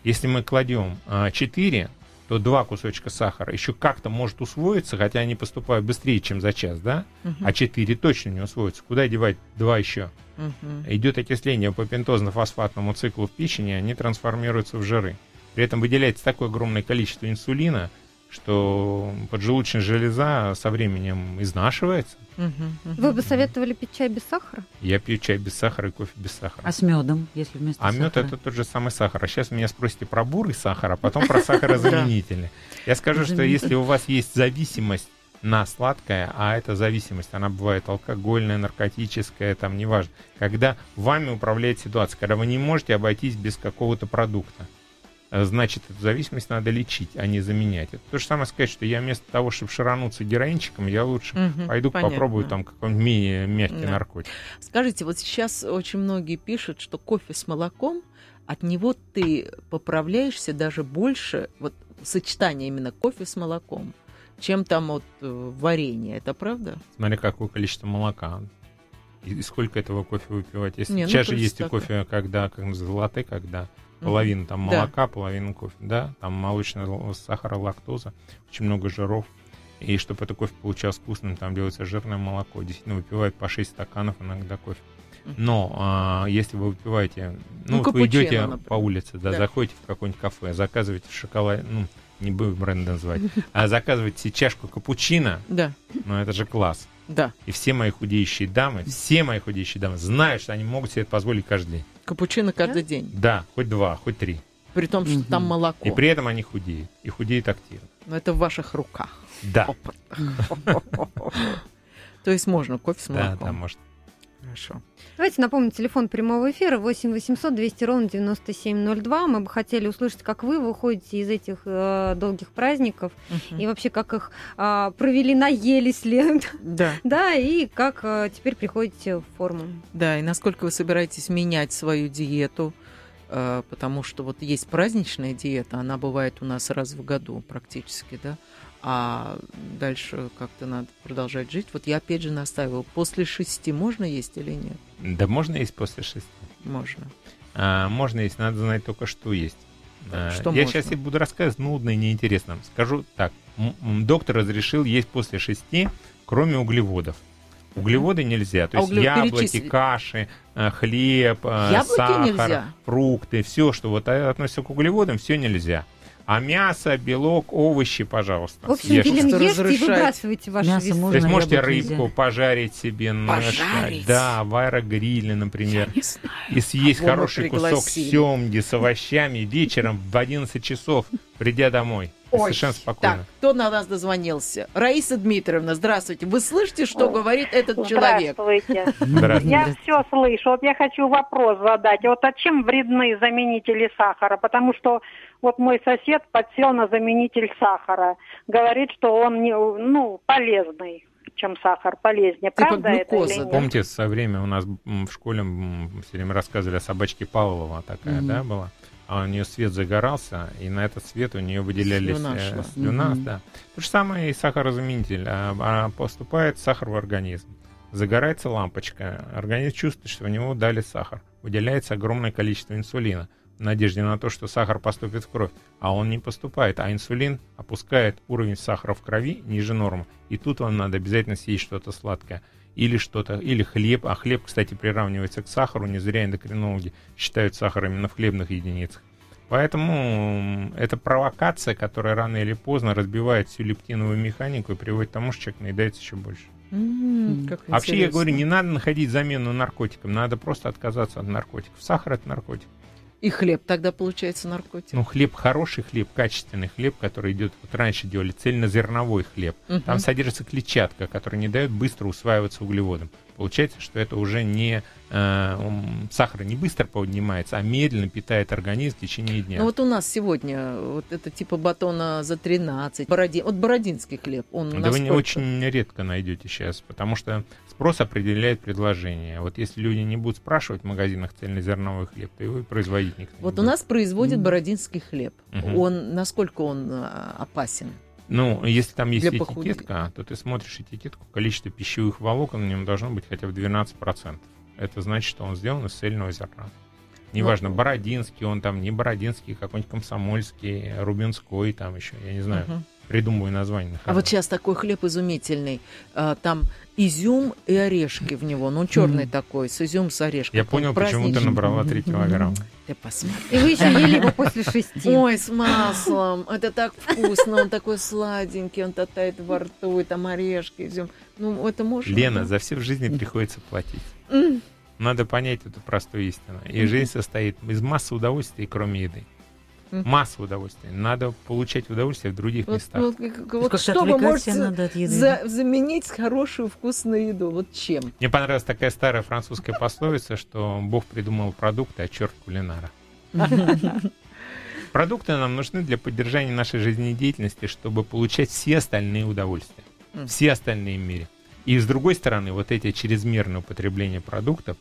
Если мы кладем а, 4, то два кусочка сахара еще как-то может усвоиться, хотя они поступают быстрее, чем за час, да? Мгм. А 4 точно не усвоится. Куда девать два еще? Мгм. Идет окисление по пентозно-фосфатному циклу в печени, они трансформируются в жиры. При этом выделяется такое огромное количество инсулина, что поджелудочная железа со временем изнашивается. Вы бы советовали пить чай без сахара? Я пью чай без сахара и кофе без сахара. А с медом, если вместо А мед сахара? это тот же самый сахар. А сейчас меня спросите про бурый сахар, а потом про сахарозаменители. <laughs> Я скажу, что если у вас есть зависимость на сладкое, а эта зависимость, она бывает алкогольная, наркотическая, там неважно, когда вами управляет ситуация, когда вы не можете обойтись без какого-то продукта, значит, эту зависимость надо лечить, а не заменять. Это то же самое сказать, что я вместо того, чтобы шарануться героинчиком, я лучше Мгм. пойду Понятно. попробую там какой-нибудь мягкий Да. наркотик. Скажите, вот сейчас очень многие пишут, что кофе с молоком, от него ты поправляешься даже больше, вот сочетание именно кофе с молоком, чем там вот э, варенье. Это правда? Смотря какое количество молока. И, и сколько этого кофе выпивать. Если Не, ну, сейчас же просто есть и так. кофе, когда, как латте, когда. Половина там Да. молока, половина кофе, да, там молочный л- сахар, лактоза, очень много жиров. И чтобы это кофе получалось вкусным, там делается жирное молоко. Действительно, выпивают по 6 стаканов иногда кофе. Но а, если вы выпиваете, Ну, ну, вот вы идете например. по улице, да, Да. заходите в какое-нибудь кафе, заказываете шоколад, ну, не будем бренд называть, а заказываете себе чашку капучино, Да, ну, это же класс. да. И все мои худеющие дамы, все мои худеющие дамы знают, что они могут себе это позволить каждый день. Капучино каждый день. Да, хоть два, хоть три. При том, что Мгм. там молоко. И при этом они худеют. И худеют активно. Но это в ваших руках. Да. <laughs> То есть можно кофе с Да, молоком. да, может. Хорошо. Давайте напомним телефон прямого эфира 8 800 200 ровно 9702. Мы бы хотели услышать, как вы выходите из этих э, долгих праздников Мгм. и вообще как их а, провели, наелись ли, Да, <laughs> да, и как э, теперь приходите в форму. да. И насколько вы собираетесь менять свою диету? э, Потому что вот есть праздничная диета, она бывает у нас раз в году практически, да. А дальше как-то надо продолжать жить. Вот я опять же настаиваю, после шести можно есть или нет? Да можно есть после шести. Можно. А, можно есть, надо знать только, что есть. А, Что я можно? сейчас тебе буду рассказывать нудно и неинтересно. Скажу так. Доктор разрешил есть после шести, кроме углеводов. Углеводы нельзя. То А есть угле- яблоки, перечисли. каши, э, хлеб, э, Яблоки сахар, нельзя? фрукты, все, что вот э, относится к углеводам, все нельзя. А мясо, белок, овощи, пожалуйста. В общем, ешьте. Просто ешьте и разрешать. выбрасывайте ваши Мясо весы. То есть можете рыбку нельзя. пожарить себе на Пожарить? Да, в аэрогриле, например. Не знаю. И съесть Кого хороший кусок семги с овощами вечером в 11 часов, придя домой. и совершенно спокойно. Так, кто на нас дозвонился? Раиса Дмитриевна, здравствуйте. Вы слышите, что говорит этот человек? Здравствуйте. Здравствуйте. Я все слышу. Вот я хочу вопрос задать. Вот а чем вредны заменители сахара? Потому что вот мой сосед подсел на заменитель сахара. Говорит, что он не, ну, полезный чем сахар, полезнее. Типа Правда это глюкоза, или нет? Помните, со время у нас в школе все время рассказывали о собачке Павлова такая, Мгм. да, была? А у нее свет загорался, и на этот свет у нее выделялись Слюна э, слюна, Мгм. да. То же самое и сахарозаменитель. А, а поступает сахар в организм. Загорается лампочка. Организм чувствует, что в него дали сахар. Выделяется огромное количество инсулина в надежде на то, что сахар поступит в кровь. А он не поступает. А инсулин опускает уровень сахара в крови ниже нормы. И тут вам надо обязательно съесть что-то сладкое. Или что-то, или хлеб. А хлеб, кстати, приравнивается к сахару. Не зря эндокринологи считают сахар именно в хлебных единицах. Поэтому это провокация, которая рано или поздно разбивает всю лептиновую механику и приводит к тому, что человек наедается еще больше. М, как Вообще, я интересно. говорю, не надо находить замену наркотикам, надо просто отказаться от наркотиков. Сахар это наркотик. И хлеб тогда получается наркотик. Ну, хлеб хороший хлеб, качественный хлеб, который идет, вот раньше делали цельнозерновой хлеб. Мгм. Там содержится клетчатка, которая не дает быстро усваиваться углеводам. Получается, что это уже не э, сахар не быстро поднимается, а медленно питает организм в течение дня. Ну вот у нас сегодня вот это типа батона за 13. Бородин, вот бородинский хлеб, он Да вы не насколько? очень редко найдете сейчас, потому что спрос определяет предложение. Вот если люди не будут спрашивать в магазинах цельнозерновой хлеб, то его и производить никто не Вот у будет. нас производят Мгм. бородинский хлеб. Мгм. Он, насколько он а, опасен? Ну, если там есть Для похудения. этикетка, то ты смотришь этикетку, количество пищевых волокон в нем должно быть хотя бы 12%. Это значит, что он сделан из цельного зерна. Неважно, Ну, бородинский он там, не бородинский, какой-нибудь комсомольский, рубинской там еще, я не знаю, Мгм. Придумываю название. А нахожу. вот сейчас такой хлеб изумительный. А, Там изюм и орешки в него. Ну, черный Мгм. такой, с изюм с орешком. Я Он понял, почему ты праздничный. набрала 3 килограмма. Ты посмотри. И вы еще ели его после шести. Ой, с маслом. Это так вкусно. Он такой сладенький, он тает во рту, и там орешки, изюм. Ну, это можно? Лена, да? за все в жизни приходится платить. Надо понять эту простую истину. И жизнь состоит из массы удовольствий, кроме еды. Мгм. Масса удовольствий. Надо получать удовольствие в других Вот, местах. вот вот Как-то что вы можете надо от еды. за- заменить хорошую вкусную еду? Вот чем? Мне понравилась такая старая французская пословица, что Бог придумал продукты, а черт кулинара. Продукты нам нужны для поддержания нашей жизнедеятельности, чтобы получать все остальные удовольствия. Все остальные в мире. И с другой стороны, вот эти чрезмерное употребление продуктов,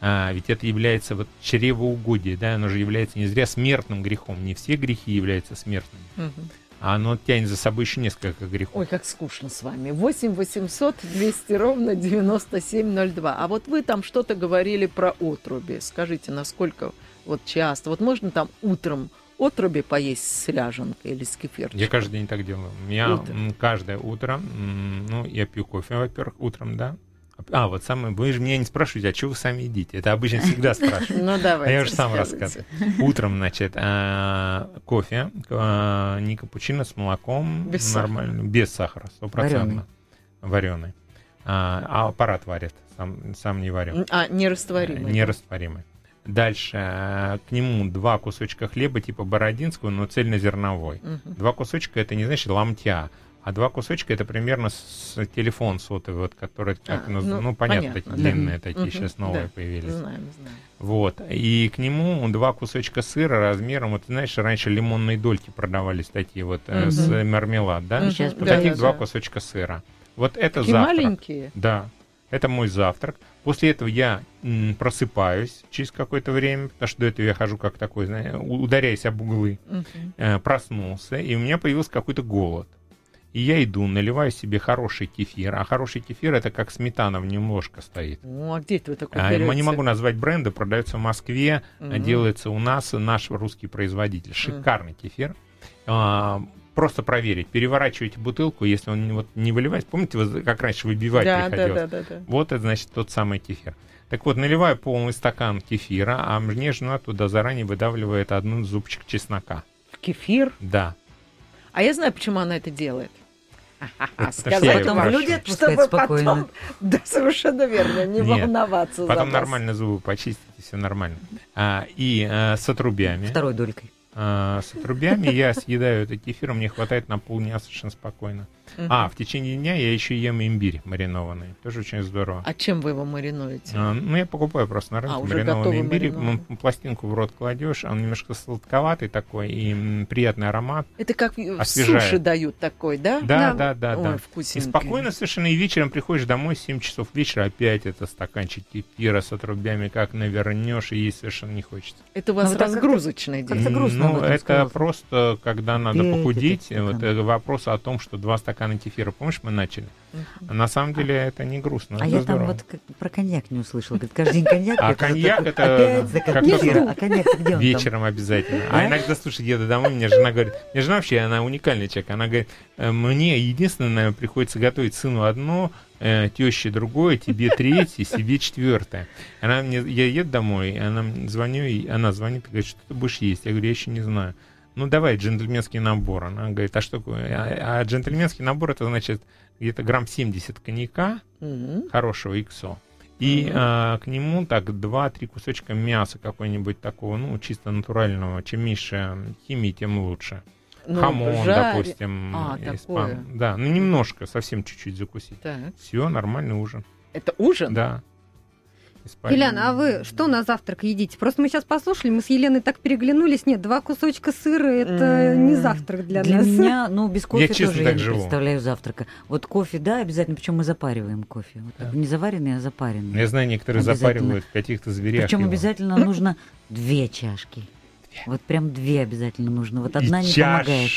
а, ведь это является вот чревоугодие, да, оно же является не зря смертным грехом. Не все грехи являются смертными, Мгм. а оно тянет за собой еще несколько грехов. Ой, как скучно с вами. 8 800 200 ровно 9702. А вот вы там что-то говорили про отруби. Скажите, насколько вот часто? Вот можно там утром отруби поесть с ряженкой или с кефирчиком? Я каждый день так делаю. Я Утром. каждое утро, ну, я пью кофе, во-первых, утром, да. А, вот самое, вы же меня не спрашиваете, а что вы сами едите? Это обычно всегда спрашивают. <laughs> Ну, давайте. А я уже сам рассказываю. Утром, значит, а, кофе, а, не капучино с молоком, Без сахара. нормально, без сахара, стопроцентно, вареный. А аппарат варит, сам, сам не варю. А, нерастворимый. Нерастворимый. Дальше э, к нему два кусочка хлеба типа бородинского, но цельнозерновой. Мгм. Два кусочка это не значит ломтя, а два кусочка это примерно с телефон сотовый, вот который, как А, наз- ну, ну, понятно, понятно, такие да. длинные такие Мгм, сейчас новые да. появились. Знаем, знаем. Вот. И к нему два кусочка сыра размером, вот знаешь, раньше лимонные дольки продавались такие вот э, с мармелад, да? Сейчас Вот да, таких да, два да. кусочка сыра. Вот это Такие завтрак. маленькие. Да, это мой завтрак. После этого я м, просыпаюсь через какое-то время, потому что до этого я хожу как такой, знаешь, ударяясь об углы. Мгм. Э, проснулся, и у меня появился какой-то голод. И я иду, наливаю себе хороший кефир. А хороший кефир это как сметана в нем ложка стоит. Ну, а где это вы такой А, я не могу назвать бренды, продается в Москве, Мгм. делается у нас наш русский производитель. Шикарный кефир. А, просто проверить. Переворачивайте бутылку, если он вот не выливается. Помните, вот как раньше выбивать да, да, приходилось? да, да, да. Вот это значит тот самый кефир. Так вот, наливаю полный стакан кефира, а мне жена туда заранее выдавливает одну зубчик чеснока. В кефир. Да. А я знаю, почему она это делает. <laughs> что Сказать вам, люди чтобы отпускать потом... спокойно. <laughs> Да, совершенно верно, не Нет. волноваться за Потом нормально зубы почистите, все нормально. А, и а, с отрубями. Второй долькой. а, с отрубями, я съедаю этот кефир, мне хватает на полдня совершенно спокойно. А, в течение дня я еще ем имбирь маринованный. Тоже очень здорово. А чем вы его маринуете? А, ну, я покупаю просто на рынке А, маринованный имбирь. маринованный. Пластинку в рот кладешь, он немножко сладковатый такой, и приятный аромат. Это как Освежает. суши дают такой, да? Да, Да. да, да, Ой, да. И вкусненький. спокойно совершенно и вечером приходишь домой, 7 часов вечера, опять это стаканчик кефира с отрубями, как навернешь, и есть совершенно не хочется. Это у вас Ну, вот так как-то- грустно ну, это сказал. просто, когда надо похудеть, вот вопрос о том, что два стакана кефира, помнишь, мы начали? А на самом деле это не грустно, А я здорово. там вот про коньяк не услышала. Говорит, каждый день коньяк. А коньяк это А коньяк где он? Вечером обязательно. А иногда, слушай, еду домой, мне жена говорит, мне жена вообще, она уникальный человек, она говорит, «Э, мне единственное, приходится готовить сыну одно, э, теще другое, тебе третье, себе четвертое. Она мне, я еду домой, она звоню, и она звонит и говорит, что ты будешь есть? Я говорю, я еще не знаю. Ну, давай джентльменский набор. Она говорит, а что такое? А, а джентльменский набор, это значит где-то грамм 70 коньяка, Мгм. хорошего иксо. И Мгм. а, к нему так два-три кусочка мяса какой-нибудь такого, ну, чисто натурального. Чем меньше химии, тем лучше. Ну, Хамон, жаре- допустим. А, испан- такое. Да, ну немножко, совсем чуть-чуть закусить. Все, нормальный ужин. Это ужин? Да. Испан- Еляна, а вы что на завтрак едите? Просто мы сейчас послушали, мы с Еленой так переглянулись. Нет, два кусочка сыра это не завтрак для, Для нас. меня, <laughs> ну, без кофе честно тоже я так не живу. представляю завтрака. Вот кофе, да, обязательно, причем мы запариваем кофе. Вот так, не заваренный, а запаренный. Я знаю, некоторые запаривают каких-то зверей. Причем обязательно нужно две чашки. Вот прям две обязательно нужно. Вот одна не помогает.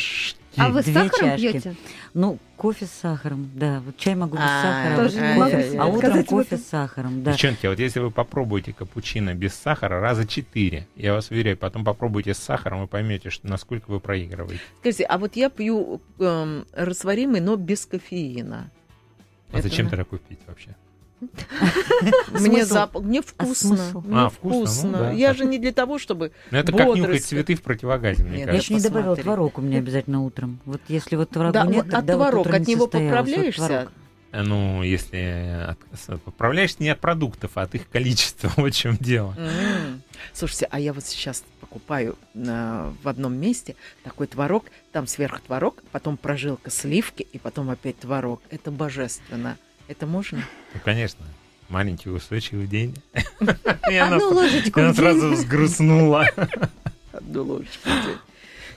А вы с сахаром чашки. пьете? Ну, кофе с сахаром, да. Вот чай могу без А, сахара, тоже вот не кофе, могу себе а утром кофе с сахаром, да. Девчонки, вот если вы попробуете капучино без сахара раза четыре, я вас уверяю, потом попробуйте с сахаром, вы поймете, что насколько вы проигрываете. Скажите, а вот я пью эм, растворимый, но без кофеина. А Это зачем тогда купить вообще? <laughs> Мне запах, мне вкусно. Мне А, вкусно, ну вкусно. да, я же не для того, чтобы Ну, это как нюхать цветы в противогазе, мне Нет, Я кажется. еще не добавила творог у меня обязательно утром. Вот если вот творога Да, нет, тогда вот творог, от не него поправляешься? творог. Ну, если от- поправляешься не от продуктов, а от их количества, <laughs> вот в чем дело. М. Слушайте, а я вот сейчас покупаю э, в одном месте такой творог, там сверху творог, потом прожилка сливки и потом опять творог. Это божественно. Это можно? Ну, конечно, маленький устойчивый день. <laughs> <laughs> Одну ложечку она сразу взгрустнула. Одну ложечку.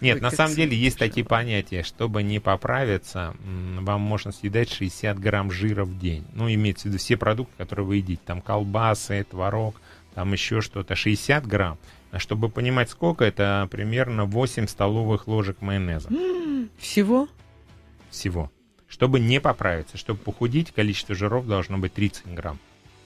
Нет, на самом деле есть такие понятия. Чтобы не поправиться, вам можно съедать 60 грамм жира в день. Ну, имеется в виду все продукты, которые вы едите. Там колбасы, творог, там еще что-то. 60 грамм. А чтобы понимать, сколько, это примерно 8 столовых ложек майонеза <gasps> Всего? всего. Чтобы не поправиться, чтобы похудеть, количество жиров должно быть 30 грамм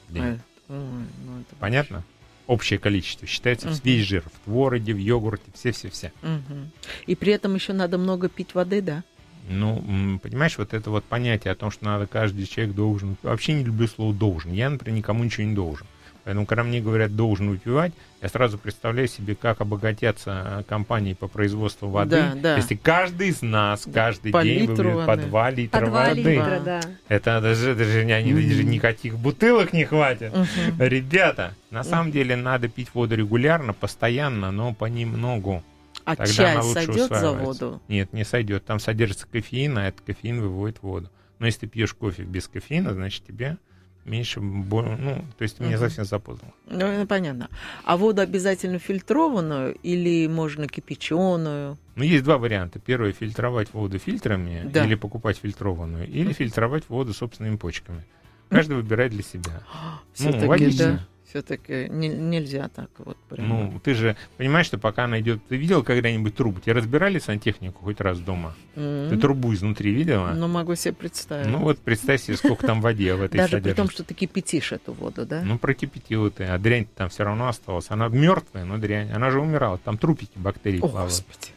в день. Э, ой, ну это Понятно? Общее количество. Считается Мгм. весь жир. В твороге, в йогурте, все-все-все. Мгм. И при этом еще надо много пить воды, да? Ну, понимаешь, вот это вот понятие о том, что надо каждый человек должен... Вообще не люблю слово «должен». Я, например, никому ничего не должен. Поэтому, когда мне говорят «должен выпивать», я сразу представляю себе, как обогатятся э, компании по производству воды. Да, да. Если каждый из нас каждый По день выпьет по воды. 2 литра По два воды. литра, да. Это даже, даже, не- они- даже никаких бутылок не хватит. Мгм. Ребята, на самом деле надо пить воду регулярно, постоянно, но понемногу. А Тогда чай она лучше сойдет за воду? Нет, не сойдет. Там содержится кофеин, а этот кофеин выводит воду. Но если ты пьешь кофе без кофеина, значит тебе меньше... Ну, то есть Мгм. совсем запутал. Ну, понятно. А воду обязательно фильтрованную или можно кипяченую? Ну, есть два варианта. Первый — фильтровать воду фильтрами Да. или покупать фильтрованную, или фильтровать воду собственными почками. Каждый выбирает для себя. Все-таки, Ну, логично. да. Все-таки нельзя так вот прям. Ну, ты же понимаешь, что пока она идет... Ты видел когда-нибудь трубу? Тебе разбирали сантехнику хоть раз дома? М. Ты трубу изнутри видела? Ну, могу себе представить. Ну вот представь себе, сколько там воде в этой Даже при том, что ты кипятишь эту воду, да? Ну, прокипятила ты, а дрянь там все равно осталась. Она мертвая, но дрянь. Она же умирала. Там трупики бактерий плавают. Господи.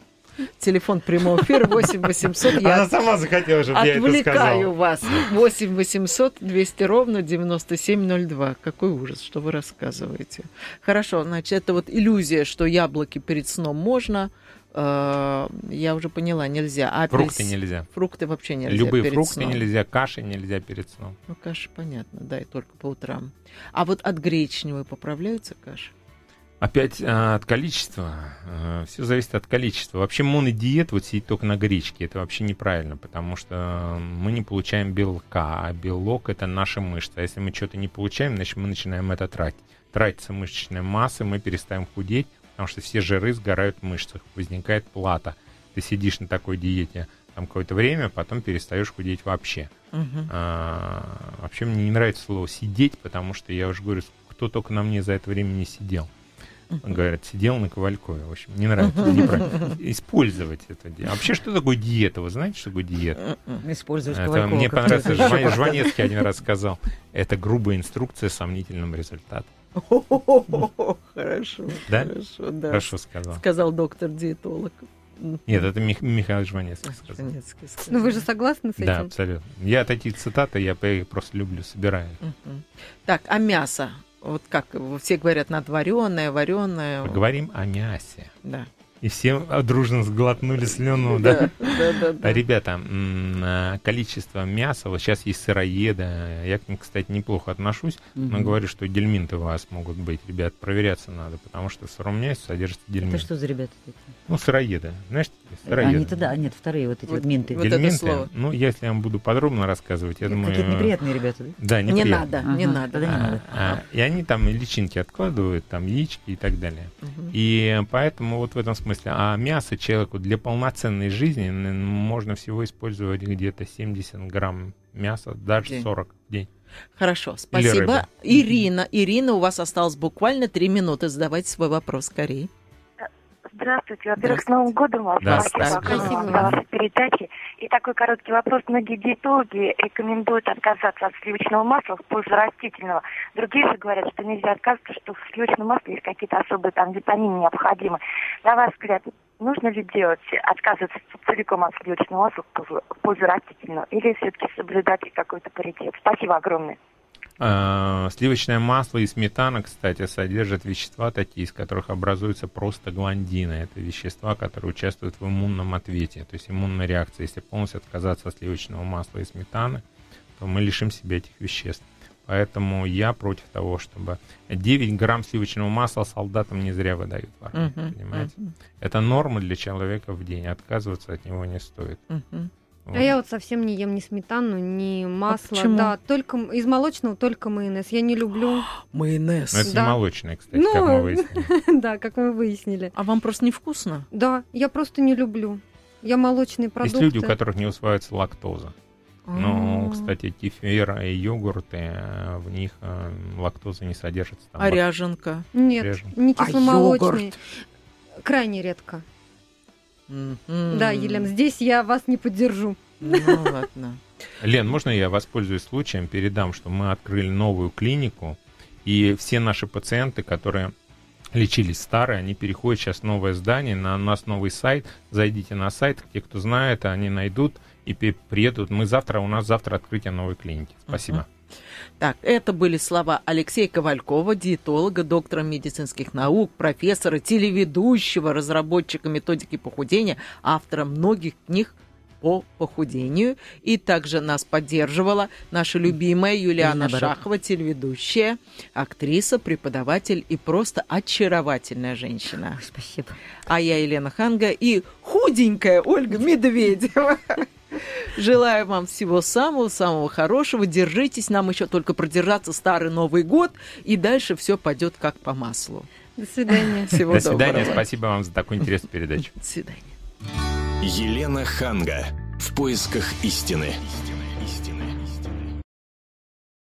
Телефон прямого эфира 8 800. Она Я сама захотела, чтобы я это отвлекаю сказал. вас. 8 800 200 ровно 9702. Какой ужас, что вы рассказываете. Хорошо, значит, это вот иллюзия, что яблоки перед сном можно. Э, Я уже поняла, нельзя. А Фрукты апельс- нельзя. Фрукты вообще нельзя Любые перед фрукты сном. нельзя, каши нельзя перед сном. Ну, каша, понятно, да, и только по утрам. А вот от гречневой поправляются каши? Опять а, от количества. А, все зависит от количества. Вообще монодиет, вот сидеть только на гречке, это вообще неправильно, потому что мы не получаем белка, а белок это наша мышца. А если мы что-то не получаем, значит мы начинаем это тратить. Тратится мышечная масса, мы перестаем худеть, потому что все жиры сгорают в мышцах, возникает плата. Ты сидишь на такой диете там какое-то время, потом перестаешь худеть вообще. Uh-huh. А, вообще мне не нравится слово сидеть, потому что я уже говорю, кто только на мне за это время не сидел. Говорят, сидел на Ковалькове. В общем, не нравится. Неправильно. Использовать это. А вообще, что такое диета? Вы знаете, что такое диета? Использовать это. Мне понравился, Жван, Жванецкий один раз сказал. Это грубая инструкция с сомнительным результатом. <laughs> Хорошо. Да? Хорошо, да. Хорошо сказал. Сказал доктор-диетолог. Нет, это Мих- Михаил Жванецкий сказал. Жванецкий сказал. Ну вы же согласны с этим? Да, абсолютно. Я такие цитаты, я по- просто люблю, собираю. Мгм. Так, а мясо? Вот как все говорят, надо вареное, вареное. Поговорим о мясе. Да. И все дружно сглотнули слюну, да? Да, да, да. Ребята, а, количество мяса, вот сейчас есть сыроеды, я к ним, кстати, неплохо отношусь, но говорю, что дельминты у вас могут быть, ребят, проверяться надо, потому что в сыром мясе содержится Это дельминт. что за ребята такие? Ну, сыроеды, знаешь, такие сыроеды. Они-то да, нет, вторые вот эти Вот- минты. вот это Дельминты, слово. ну, если я вам буду подробно рассказывать, я думаю... Какие-то неприятные ребята, да? Да, Не надо, не надо. тогда не А, надо. а, и они там личинки откладывают, там яички и так далее. И поэтому вот в этом смысле. А мясо человеку для полноценной жизни можно всего использовать где-то 70 грамм мяса, даже День. 40 в день. Хорошо, спасибо. Ирина, Ирина, у вас осталось буквально три минуты. Задавайте свой вопрос скорее. Здравствуйте. Во-первых, с Новым годом вас. Да, Спасибо спасибо. Спасибо. за ваши передачи. И такой короткий вопрос. Многие диетологи рекомендуют отказаться от сливочного масла в пользу растительного. Другие же говорят, что нельзя отказываться, что в сливочном масле есть какие-то особые там витамины необходимы. На ваш взгляд, нужно ли делать, отказываться целиком от сливочного масла в пользу, в пользу растительного? Или все-таки соблюдать какой-то паритет? Спасибо огромное. А, Сливочное масло и сметана, кстати, содержат вещества такие, из которых образуются простагландины. Это вещества, которые участвуют в иммунном ответе, то есть иммунной реакции. Если полностью отказаться от сливочного масла и сметаны, то мы лишим себя этих веществ. Поэтому я против того, чтобы 9 грамм сливочного масла солдатам не зря выдают в армии, Мгм, понимаете? мгм, Это норма для человека в день, отказываться от него не стоит. мгм. Вот. А я вот совсем не ем ни сметану, ни масло. почему? Да, только из молочного только майонез. Я не люблю. Майонез. Но это Да. не молочное, кстати, Ну, как мы <laughs> выяснили. да, как мы выяснили. А вам просто невкусно? Да, я просто не люблю. Я молочные Есть продукты. люди, у которых не усваивается лактоза. Ну, А. кстати, кефир и йогурты, э, в них э, лактоза не содержится. Там А ряженка? Нет, Режем. не А кисломолочные. Крайне редко. Мгм. Да, Елена, здесь я вас не поддержу. Ну ладно. Лен, можно я воспользуюсь случаем, передам, что мы открыли новую клинику, и все наши пациенты, которые лечились старые, они переходят сейчас в новое здание, на у нас новый сайт, зайдите на сайт, те, кто знает, они найдут и приедут. Мы завтра, у нас завтра открытие новой клиники. Спасибо. Так, это были слова Алексея Ковалькова, диетолога, доктора медицинских наук, профессора, телеведущего, разработчика методики похудения, автора многих книг по похудению. И также нас поддерживала наша любимая Юлиана. Шахова, телеведущая, актриса, преподаватель и просто очаровательная женщина. Спасибо. А я Елена Ханга и худенькая Ольга Медведева. Желаю вам всего самого-самого хорошего. Держитесь, нам еще только продержаться старый Новый год, и дальше все пойдет как по маслу. До свидания. <laughs> Всего До свидания, доброго. спасибо вам за такую интересную передачу. До свидания. Елена Ханга. В поисках истины.